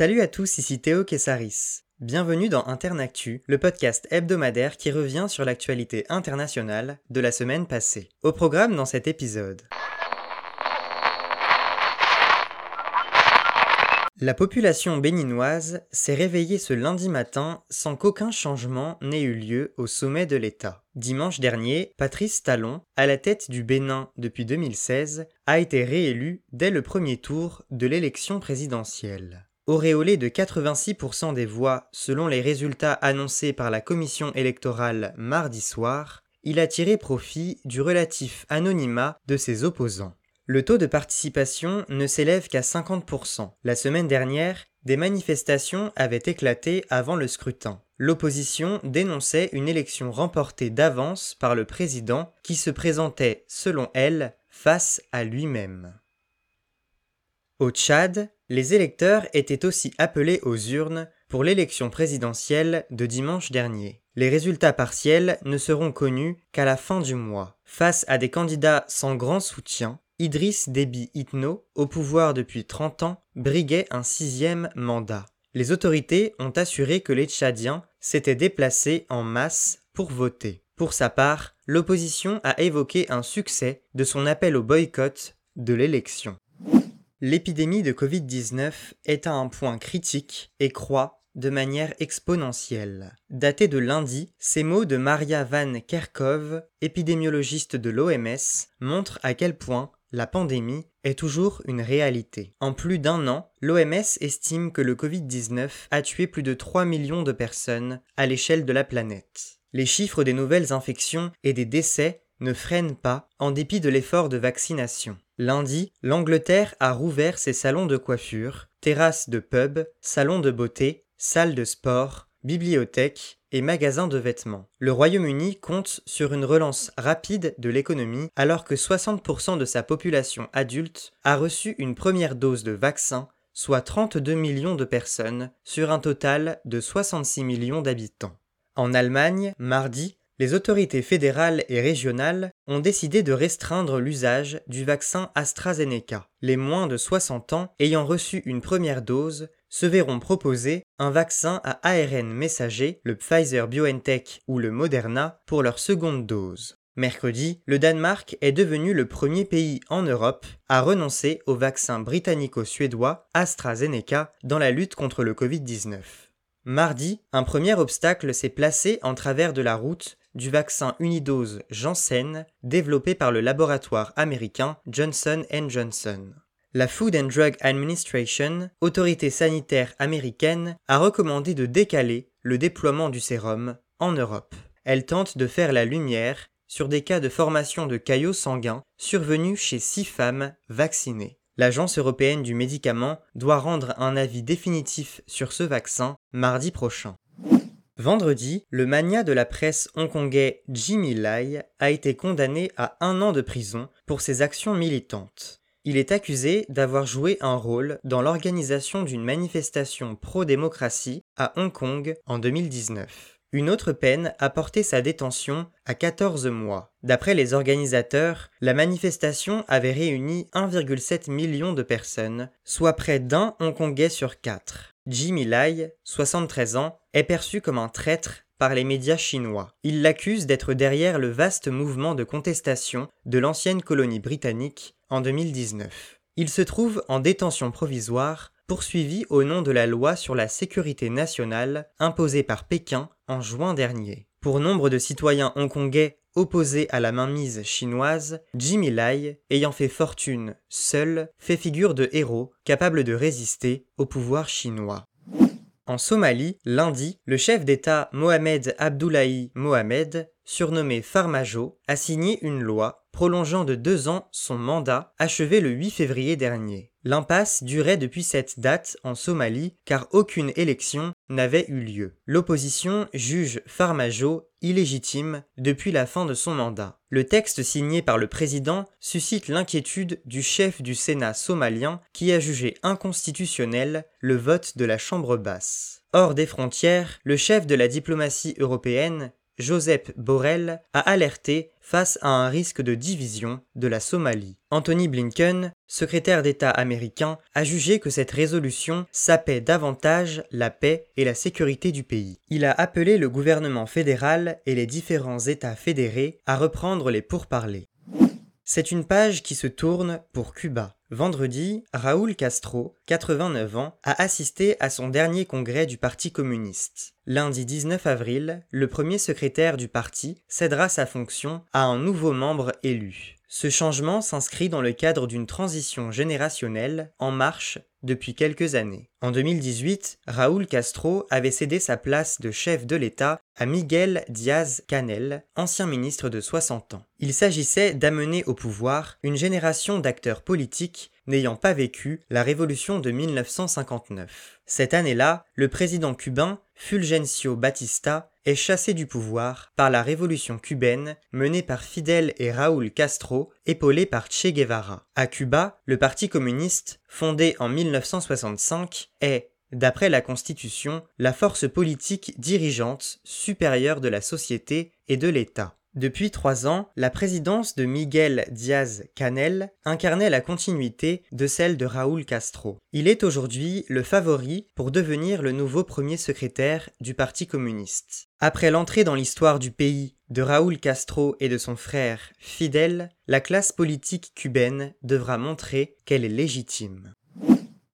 Salut à tous, ici Théo Kessaris. Bienvenue dans Internactu, le podcast hebdomadaire qui revient sur l'actualité internationale de la semaine passée. Au programme dans cet épisode. La population béninoise s'est réveillée ce lundi matin sans qu'aucun changement n'ait eu lieu au sommet de l'État. Dimanche dernier, Patrice Talon, à la tête du Bénin depuis 2016, a été réélu dès le premier tour de l'élection présidentielle. Auréolé de 86% des voix selon les résultats annoncés par la commission électorale mardi soir, il a tiré profit du relatif anonymat de ses opposants. Le taux de participation ne s'élève qu'à 50%. La semaine dernière, des manifestations avaient éclaté avant le scrutin. L'opposition dénonçait une élection remportée d'avance par le président qui se présentait, selon elle, face à lui-même. Au Tchad, les électeurs étaient aussi appelés aux urnes pour l'élection présidentielle de dimanche dernier. Les résultats partiels ne seront connus qu'à la fin du mois. Face à des candidats sans grand soutien, Idriss Déby Itno, au pouvoir depuis 30 ans, briguait un sixième mandat. Les autorités ont assuré que les Tchadiens s'étaient déplacés en masse pour voter. Pour sa part, l'opposition a évoqué un succès de son appel au boycott de l'élection. L'épidémie de Covid-19 est à un point critique et croît de manière exponentielle. Daté de lundi, ces mots de Maria Van Kerkhove, épidémiologiste de l'OMS, montrent à quel point la pandémie est toujours une réalité. En plus d'un an, l'OMS estime que le Covid-19 a tué plus de 3 millions de personnes à l'échelle de la planète. Les chiffres des nouvelles infections et des décès ne freinent pas en dépit de l'effort de vaccination. Lundi, l'Angleterre a rouvert ses salons de coiffure, terrasses de pub, salons de beauté, salles de sport, bibliothèques et magasins de vêtements. Le Royaume-Uni compte sur une relance rapide de l'économie alors que 60% de sa population adulte a reçu une première dose de vaccin, soit 32 millions de personnes sur un total de 66 millions d'habitants. En Allemagne, mardi, les autorités fédérales et régionales ont décidé de restreindre l'usage du vaccin AstraZeneca. Les moins de 60 ans ayant reçu une première dose se verront proposer un vaccin à ARN messager, le Pfizer BioNTech ou le Moderna, pour leur seconde dose. Mercredi, le Danemark est devenu le premier pays en Europe à renoncer au vaccin britannico-suédois AstraZeneca dans la lutte contre le Covid-19. Mardi, un premier obstacle s'est placé en travers de la route du vaccin unidose Janssen développé par le laboratoire américain Johnson Johnson. La Food and Drug Administration, autorité sanitaire américaine, a recommandé de décaler le déploiement du sérum en Europe. Elle tente de faire la lumière sur des cas de formation de caillots sanguins survenus chez six femmes vaccinées. L'Agence européenne du médicament doit rendre un avis définitif sur ce vaccin mardi prochain. Vendredi, le mania de la presse hongkongais Jimmy Lai a été condamné à un an de prison pour ses actions militantes. Il est accusé d'avoir joué un rôle dans l'organisation d'une manifestation pro-démocratie à Hong Kong en 2019. Une autre peine a porté sa détention à 14 mois. D'après les organisateurs, la manifestation avait réuni 1,7 million de personnes, soit près d'un Hongkongais sur quatre. Jimmy Lai, 73 ans, est perçu comme un traître par les médias chinois. Il l'accuse d'être derrière le vaste mouvement de contestation de l'ancienne colonie britannique en 2019. Il se trouve en détention provisoire, poursuivi au nom de la loi sur la sécurité nationale imposée par Pékin en juin dernier. Pour nombre de citoyens hongkongais opposés à la mainmise chinoise, Jimmy Lai, ayant fait fortune seul, fait figure de héros capable de résister au pouvoir chinois. En Somalie, lundi, le chef d'État Mohamed Abdullahi Mohamed, surnommé Farmajo, a signé une loi prolongeant de deux ans son mandat, achevé le 8 février dernier. L'impasse durait depuis cette date en Somalie car aucune élection n'avait eu lieu. L'opposition juge Farmajo illégitime depuis la fin de son mandat. Le texte signé par le président suscite l'inquiétude du chef du Sénat somalien qui a jugé inconstitutionnel le vote de la Chambre basse. Hors des frontières, le chef de la diplomatie européenne Joseph Borrell, a alerté face à un risque de division de la Somalie. Anthony Blinken, secrétaire d'État américain, a jugé que cette résolution sapait davantage la paix et la sécurité du pays. Il a appelé le gouvernement fédéral et les différents États fédérés à reprendre les pourparlers. C'est une page qui se tourne pour Cuba. Vendredi, Raúl Castro, 89 ans, a assisté à son dernier congrès du Parti communiste. Lundi 19 avril, le premier secrétaire du parti cédera sa fonction à un nouveau membre élu. Ce changement s'inscrit dans le cadre d'une transition générationnelle en marche depuis quelques années. En 2018, Raúl Castro avait cédé sa place de chef de l'État à Miguel Diaz-Canel, ancien ministre de 60 ans. Il s'agissait d'amener au pouvoir une génération d'acteurs politiques n'ayant pas vécu la révolution de 1959. Cette année-là, le président cubain Fulgencio Batista est chassé du pouvoir par la révolution cubaine menée par Fidel et Raúl Castro, épaulé par Che Guevara. À Cuba, le Parti communiste, fondé en 1965, est, d'après la Constitution, la force politique dirigeante supérieure de la société et de l'État. Depuis trois ans, la présidence de Miguel Diaz-Canel incarnait la continuité de celle de Raúl Castro. Il est aujourd'hui le favori pour devenir le nouveau premier secrétaire du Parti communiste. Après l'entrée dans l'histoire du pays de Raúl Castro et de son frère Fidel, la classe politique cubaine devra montrer qu'elle est légitime.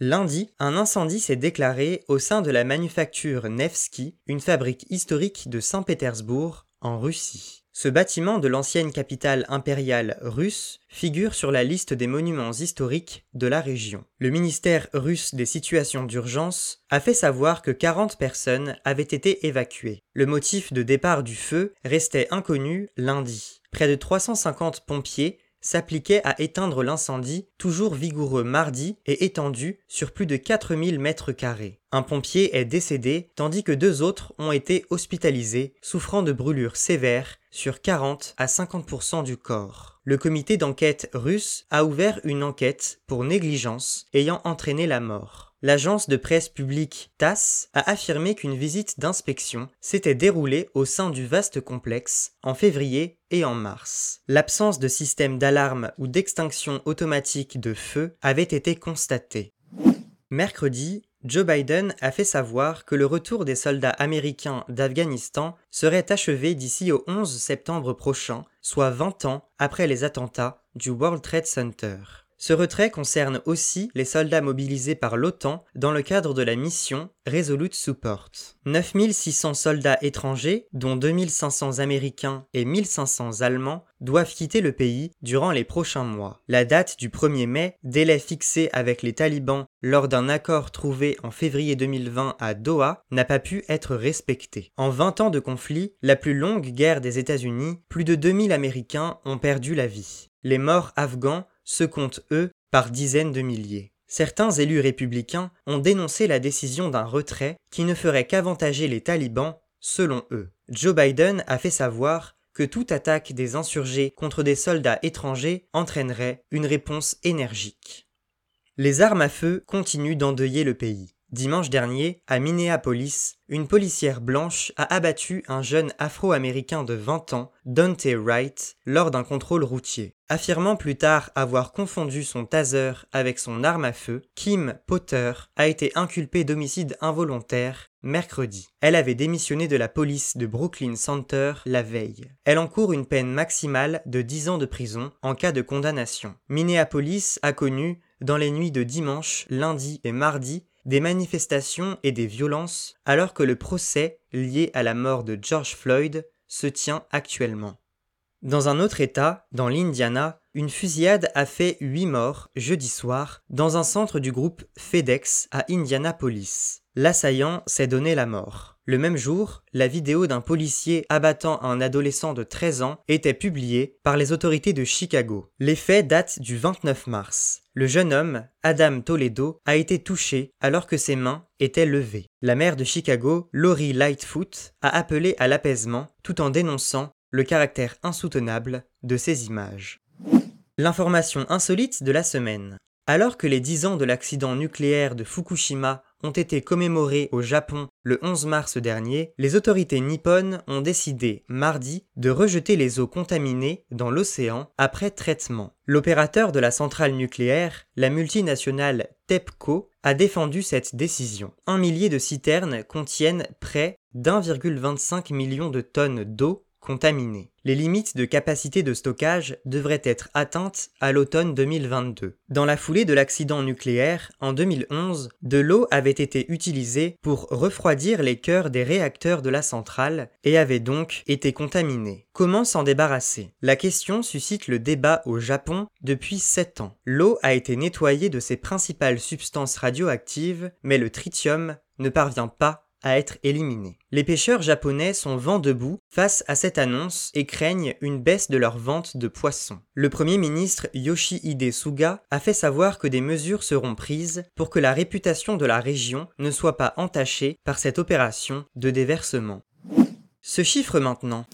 Lundi, un incendie s'est déclaré au sein de la manufacture Nevsky, une fabrique historique de Saint-Pétersbourg, en Russie. Ce bâtiment de l'ancienne capitale impériale russe figure sur la liste des monuments historiques de la région. Le ministère russe des situations d'urgence a fait savoir que 40 personnes avaient été évacuées. Le motif de départ du feu restait inconnu lundi. Près de 350 pompiers s'appliquaient à éteindre l'incendie, toujours vigoureux mardi et étendu sur plus de 4000 mètres carrés. Un pompier est décédé, tandis que deux autres ont été hospitalisés, souffrant de brûlures sévères sur 40 à 50% du corps. Le comité d'enquête russe a ouvert une enquête pour négligence ayant entraîné la mort l'agence de presse publique TASS a affirmé qu'une visite d'inspection s'était déroulée au sein du vaste complexe en février et en mars. L'absence de système d'alarme ou d'extinction automatique de feu avait été constatée. Mercredi, Joe Biden a fait savoir que le retour des soldats américains d'Afghanistan serait achevé d'ici au 11 septembre prochain, soit 20 ans après les attentats du World Trade Center. Ce retrait concerne aussi les soldats mobilisés par l'OTAN dans le cadre de la mission Resolute Support. 9600 soldats étrangers, dont 2500 Américains et 1500 Allemands, doivent quitter le pays durant les prochains mois. La date du 1er mai, délai fixé avec les talibans lors d'un accord trouvé en février 2020 à Doha, n'a pas pu être respectée. En 20 ans de conflit, la plus longue guerre des États-Unis, plus de 2000 Américains ont perdu la vie. Les morts afghans se comptent, eux, par dizaines de milliers. Certains élus républicains ont dénoncé la décision d'un retrait qui ne ferait qu'avantager les talibans, selon eux. Joe Biden a fait savoir que toute attaque des insurgés contre des soldats étrangers entraînerait une réponse énergique. Les armes à feu continuent d'endeuiller le pays. Dimanche dernier, à Minneapolis, une policière blanche a abattu un jeune afro-américain de 20 ans, Dante Wright, lors d'un contrôle routier. Affirmant plus tard avoir confondu son taser avec son arme à feu, Kim Potter a été inculpée d'homicide involontaire mercredi. Elle avait démissionné de la police de Brooklyn Center la veille. Elle encourt une peine maximale de 10 ans de prison en cas de condamnation. Minneapolis a connu, dans les nuits de dimanche, lundi et mardi, des manifestations et des violences alors que le procès lié à la mort de George Floyd se tient actuellement. Dans un autre État, dans l'Indiana, une fusillade a fait huit morts jeudi soir dans un centre du groupe FedEx à Indianapolis. L'assaillant s'est donné la mort. Le même jour, la vidéo d'un policier abattant un adolescent de 13 ans était publiée par les autorités de Chicago. Les faits datent du 29 mars. Le jeune homme, Adam Toledo, a été touché alors que ses mains étaient levées. La maire de Chicago, Lori Lightfoot, a appelé à l'apaisement tout en dénonçant le caractère insoutenable de ces images. L'information insolite de la semaine. Alors que les 10 ans de l'accident nucléaire de Fukushima ont été commémorés au Japon le 11 mars dernier, les autorités nippones ont décidé mardi de rejeter les eaux contaminées dans l'océan après traitement. L'opérateur de la centrale nucléaire, la multinationale TEPCO, a défendu cette décision. Un millier de citernes contiennent près d'1,25 million de tonnes d'eau Les limites de capacité de stockage devraient être atteintes à l'automne 2022. Dans la foulée de l'accident nucléaire, en 2011, de l'eau avait été utilisée pour refroidir les cœurs des réacteurs de la centrale et avait donc été contaminée. Comment s'en débarrasser? La question suscite le débat au Japon depuis 7 ans. L'eau a été nettoyée de ses principales substances radioactives, mais le tritium ne parvient pas à être éliminés. Les pêcheurs japonais sont vent debout face à cette annonce et craignent une baisse de leur vente de poissons. Le premier ministre Yoshihide Suga a fait savoir que des mesures seront prises pour que la réputation de la région ne soit pas entachée par cette opération de déversement. Ce chiffre maintenant.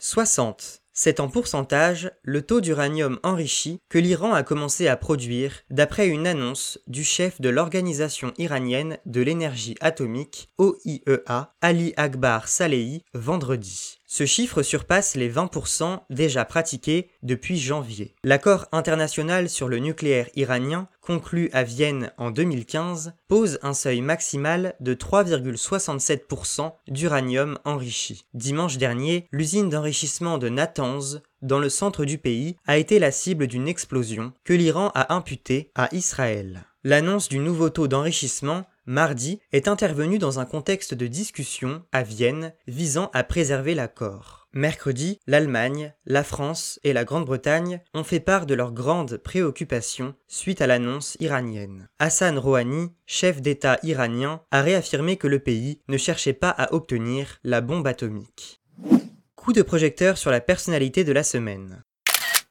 60. C'est en pourcentage le taux d'uranium enrichi que l'Iran a commencé à produire d'après une annonce du chef de l'Organisation iranienne de l'énergie atomique, OIEA, Ali Akbar Salehi, vendredi. Ce chiffre surpasse les 20% déjà pratiqués depuis janvier. L'accord international sur le nucléaire iranien, conclu à Vienne en 2015, pose un seuil maximal de 3,67% d'uranium enrichi. Dimanche dernier, l'usine d'enrichissement de Natanz dans le centre du pays, a été la cible d'une explosion que l'Iran a imputée à Israël. L'annonce du nouveau taux d'enrichissement mardi, est intervenu dans un contexte de discussion à Vienne visant à préserver l'accord. Mercredi, l'Allemagne, la France et la Grande-Bretagne ont fait part de leurs grandes préoccupations suite à l'annonce iranienne. Hassan Rouhani, chef d'État iranien, a réaffirmé que le pays ne cherchait pas à obtenir la bombe atomique. Coup de projecteur sur la personnalité de la semaine.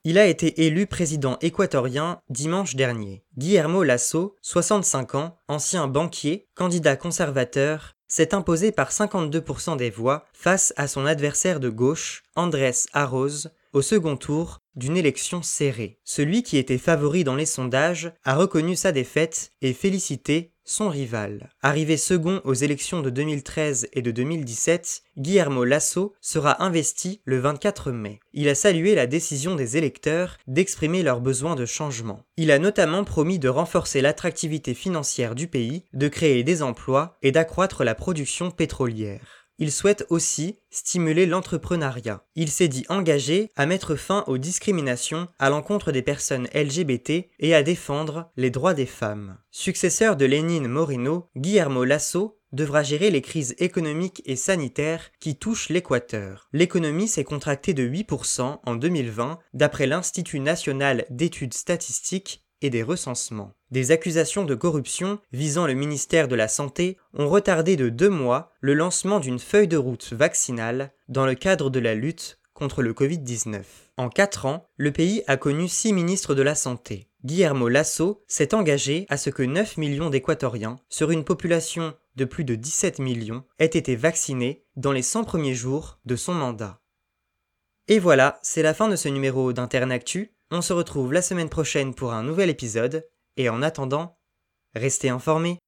Il a été élu président équatorien dimanche dernier. Guillermo Lasso, 65 ans, ancien banquier, candidat conservateur, s'est imposé par 52% des voix face à son adversaire de gauche, Andrés Arroz, au second tour d'une élection serrée. Celui qui était favori dans les sondages a reconnu sa défaite et félicité son rival. Arrivé second aux élections de 2013 et de 2017, Guillermo Lasso sera investi le 24 mai. Il a salué la décision des électeurs d'exprimer leurs besoins de changement. Il a notamment promis de renforcer l'attractivité financière du pays, de créer des emplois et d'accroître la production pétrolière. Il souhaite aussi stimuler l'entrepreneuriat. Il s'est dit engagé à mettre fin aux discriminations à l'encontre des personnes LGBT et à défendre les droits des femmes. Successeur de Lénine Moreno, Guillermo Lasso devra gérer les crises économiques et sanitaires qui touchent l'Équateur. L'économie s'est contractée de 8% en 2020 d'après l'Institut national d'études statistiques et des recensements. Des accusations de corruption visant le ministère de la Santé ont retardé de deux mois le lancement d'une feuille de route vaccinale dans le cadre de la lutte contre le Covid-19. En quatre ans, le pays a connu six ministres de la Santé. Guillermo Lasso s'est engagé à ce que 9 millions d'Équatoriens, sur une population de plus de 17 millions, aient été vaccinés dans les 100 premiers jours de son mandat. Et voilà, c'est la fin de ce numéro d'Internactu. On se retrouve la semaine prochaine pour un nouvel épisode, et en attendant, restez informés.